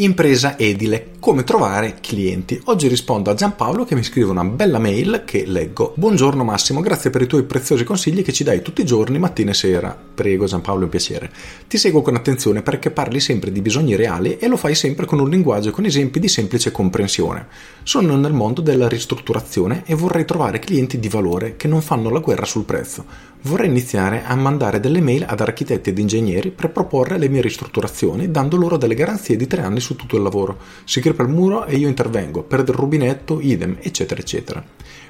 Impresa edile, come trovare clienti. Oggi rispondo a Giampaolo che mi scrive una bella mail che leggo. Buongiorno Massimo, grazie per i tuoi preziosi consigli che ci dai tutti i giorni, mattina e sera. Prego Giampaolo, è un piacere. Ti seguo con attenzione perché parli sempre di bisogni reali e lo fai sempre con un linguaggio e con esempi di semplice comprensione. Sono nel mondo della ristrutturazione e vorrei trovare clienti di valore che non fanno la guerra sul prezzo. Vorrei iniziare a mandare delle mail ad architetti ed ingegneri per proporre le mie ristrutturazioni, dando loro delle garanzie di tre anni su tutto il lavoro. Si crepa il muro e io intervengo, perde il rubinetto, idem, eccetera, eccetera.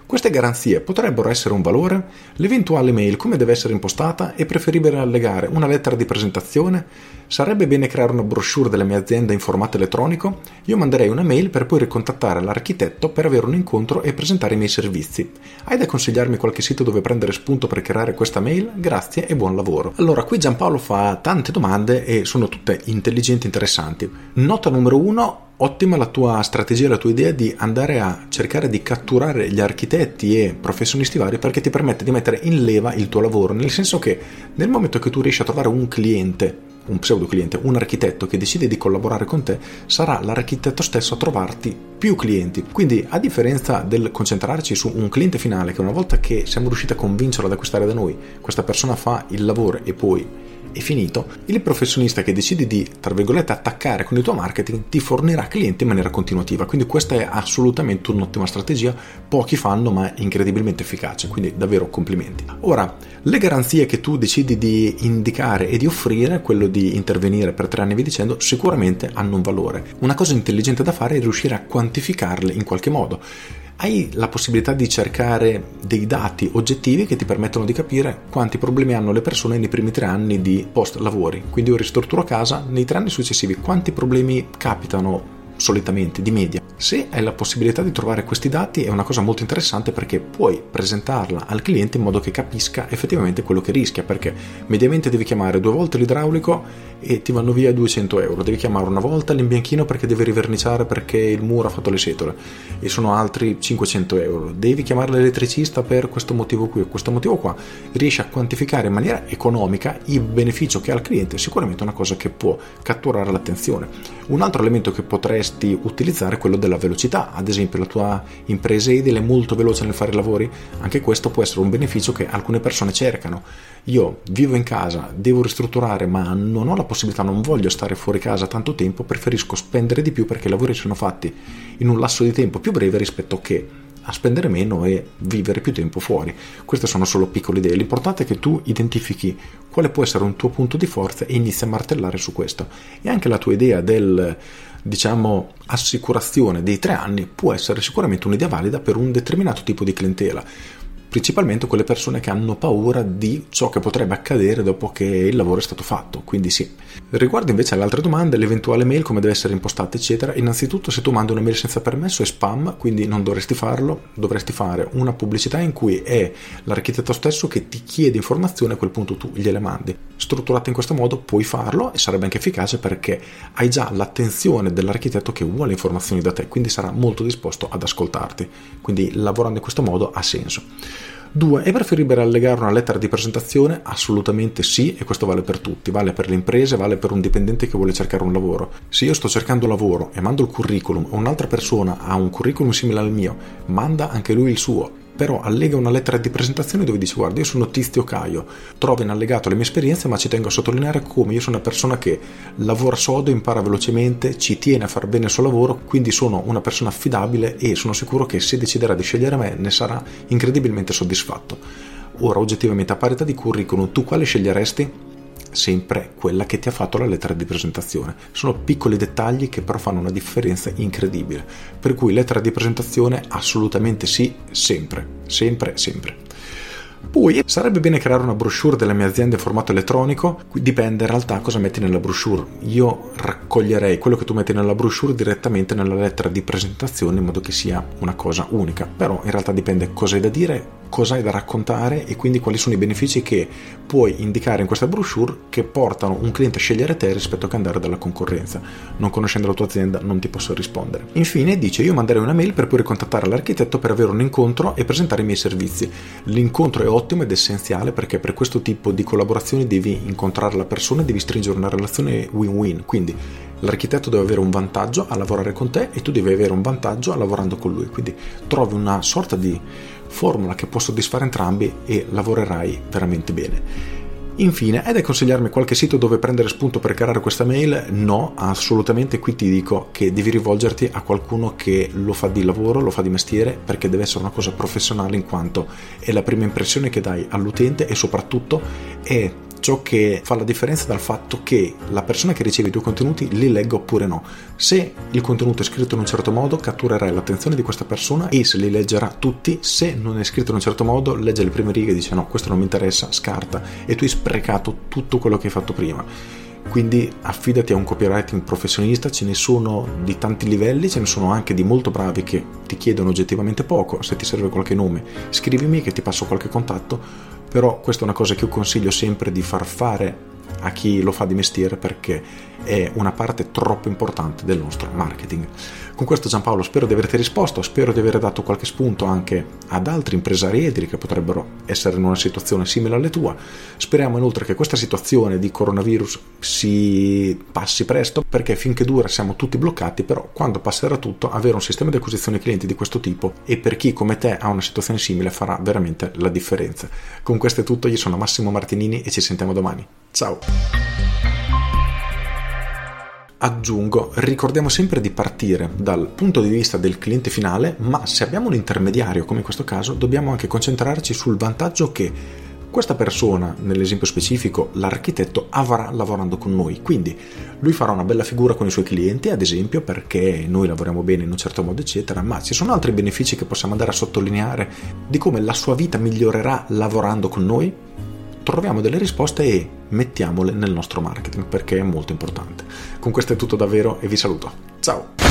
Queste garanzie potrebbero essere un valore? L'eventuale mail come deve essere impostata? È preferibile allegare una lettera di presentazione? Sarebbe bene creare una brochure della mia azienda in formato elettronico? Io manderei una mail per poi ricontattare l'architetto per avere un incontro e presentare i miei servizi. Hai da consigliarmi qualche sito dove prendere spunto per creare questa mail? Grazie e buon lavoro. Allora, qui Giampaolo fa tante domande e sono tutte intelligenti e interessanti. Nota numero uno, Ottima la tua strategia, la tua idea di andare a cercare di catturare gli architetti e professionisti vari perché ti permette di mettere in leva il tuo lavoro, nel senso che nel momento che tu riesci a trovare un cliente un pseudo cliente, un architetto che decide di collaborare con te, sarà l'architetto stesso a trovarti più clienti. Quindi, a differenza del concentrarci su un cliente finale, che una volta che siamo riusciti a convincerlo ad acquistare da noi, questa persona fa il lavoro e poi è finito, il professionista che decide di, tra virgolette, attaccare con il tuo marketing ti fornirà clienti in maniera continuativa. Quindi questa è assolutamente un'ottima strategia, pochi fanno ma incredibilmente efficace, quindi davvero complimenti. Ora, le garanzie che tu decidi di indicare e di offrire, quello di intervenire per tre anni via dicendo, sicuramente hanno un valore. Una cosa intelligente da fare è riuscire a quantificarle in qualche modo hai la possibilità di cercare dei dati oggettivi che ti permettono di capire quanti problemi hanno le persone nei primi tre anni di post lavori. Quindi io ristrutturo casa, nei tre anni successivi quanti problemi capitano solitamente di media. Se hai la possibilità di trovare questi dati è una cosa molto interessante perché puoi presentarla al cliente in modo che capisca effettivamente quello che rischia, perché mediamente devi chiamare due volte l'idraulico e ti vanno via 200 euro, devi chiamare una volta l'imbianchino perché deve riverniciare perché il muro ha fatto le setole e sono altri 500 euro, devi chiamare l'elettricista per questo motivo qui o questo motivo qua, riesci a quantificare in maniera economica il beneficio che ha il cliente, è sicuramente una cosa che può catturare l'attenzione. Un altro elemento che potresti utilizzare quello della velocità, ad esempio la tua impresa edile è molto veloce nel fare i lavori, anche questo può essere un beneficio che alcune persone cercano. Io vivo in casa, devo ristrutturare, ma non ho la possibilità, non voglio stare fuori casa tanto tempo, preferisco spendere di più perché i lavori sono fatti in un lasso di tempo più breve rispetto che a spendere meno e vivere più tempo fuori. Queste sono solo piccole idee. L'importante è che tu identifichi quale può essere un tuo punto di forza e inizi a martellare su questo. E anche la tua idea del diciamo assicurazione dei tre anni può essere sicuramente un'idea valida per un determinato tipo di clientela principalmente quelle persone che hanno paura di ciò che potrebbe accadere dopo che il lavoro è stato fatto, quindi sì. Riguardo invece alle altre domande, l'eventuale mail, come deve essere impostata, eccetera, innanzitutto se tu mandi una mail senza permesso è spam, quindi non dovresti farlo, dovresti fare una pubblicità in cui è l'architetto stesso che ti chiede informazioni, a quel punto tu gliele mandi. Strutturata in questo modo puoi farlo e sarebbe anche efficace perché hai già l'attenzione dell'architetto che vuole informazioni da te, quindi sarà molto disposto ad ascoltarti. Quindi lavorando in questo modo ha senso. 2. È preferibile allegare una lettera di presentazione? Assolutamente sì, e questo vale per tutti, vale per le imprese, vale per un dipendente che vuole cercare un lavoro. Se io sto cercando lavoro e mando il curriculum e un'altra persona ha un curriculum simile al mio, manda anche lui il suo però allega una lettera di presentazione dove dice guarda io sono Tizio Caio, trovo in allegato le mie esperienze ma ci tengo a sottolineare come io sono una persona che lavora sodo, impara velocemente, ci tiene a far bene il suo lavoro, quindi sono una persona affidabile e sono sicuro che se deciderà di scegliere me ne sarà incredibilmente soddisfatto. Ora oggettivamente a parità di curriculum tu quale sceglieresti? Sempre quella che ti ha fatto la lettera di presentazione. Sono piccoli dettagli che però fanno una differenza incredibile. Per cui lettera di presentazione assolutamente sì, sempre, sempre, sempre. Poi sarebbe bene creare una brochure della mia azienda in formato elettronico, dipende in realtà cosa metti nella brochure. Io raccoglierei quello che tu metti nella brochure direttamente nella lettera di presentazione in modo che sia una cosa unica, però in realtà dipende cosa hai da dire, cosa hai da raccontare e quindi quali sono i benefici che puoi indicare in questa brochure che portano un cliente a scegliere te rispetto che andare dalla concorrenza. Non conoscendo la tua azienda non ti posso rispondere. Infine dice io manderei una mail per poi ricontattare l'architetto per avere un incontro e presentare i miei servizi. L'incontro è ottimo ed essenziale perché per questo tipo di collaborazioni devi incontrare la persona e devi stringere una relazione win-win. Quindi l'architetto deve avere un vantaggio a lavorare con te e tu devi avere un vantaggio lavorando con lui. Quindi trovi una sorta di formula che può soddisfare entrambi e lavorerai veramente bene. Infine, è da consigliarmi qualche sito dove prendere spunto per creare questa mail? No, assolutamente. Qui ti dico che devi rivolgerti a qualcuno che lo fa di lavoro, lo fa di mestiere, perché deve essere una cosa professionale in quanto è la prima impressione che dai all'utente e soprattutto è ciò che fa la differenza dal fatto che la persona che riceve i tuoi contenuti li legga oppure no. Se il contenuto è scritto in un certo modo, catturerai l'attenzione di questa persona e se li leggerà tutti. Se non è scritto in un certo modo, legge le prime righe e dice no, questo non mi interessa, scarta e tu hai sprecato tutto quello che hai fatto prima. Quindi affidati a un copywriting professionista, ce ne sono di tanti livelli, ce ne sono anche di molto bravi che ti chiedono oggettivamente poco, se ti serve qualche nome scrivimi che ti passo qualche contatto, però questa è una cosa che io consiglio sempre di far fare a chi lo fa di mestiere perché è una parte troppo importante del nostro marketing. Con questo Giampaolo spero di averti risposto, spero di aver dato qualche spunto anche ad altri impresari edili che potrebbero essere in una situazione simile alla tua. Speriamo inoltre che questa situazione di coronavirus si passi presto perché finché dura siamo tutti bloccati, però quando passerà tutto avere un sistema di acquisizione clienti di questo tipo e per chi come te ha una situazione simile farà veramente la differenza. Con questo è tutto, io sono Massimo Martinini e ci sentiamo domani. Ciao! Aggiungo, ricordiamo sempre di partire dal punto di vista del cliente finale, ma se abbiamo un intermediario come in questo caso, dobbiamo anche concentrarci sul vantaggio che questa persona, nell'esempio specifico l'architetto, avrà lavorando con noi. Quindi lui farà una bella figura con i suoi clienti, ad esempio, perché noi lavoriamo bene in un certo modo, eccetera, ma ci sono altri benefici che possiamo andare a sottolineare di come la sua vita migliorerà lavorando con noi? Troviamo delle risposte e mettiamole nel nostro marketing perché è molto importante. Con questo è tutto davvero e vi saluto. Ciao!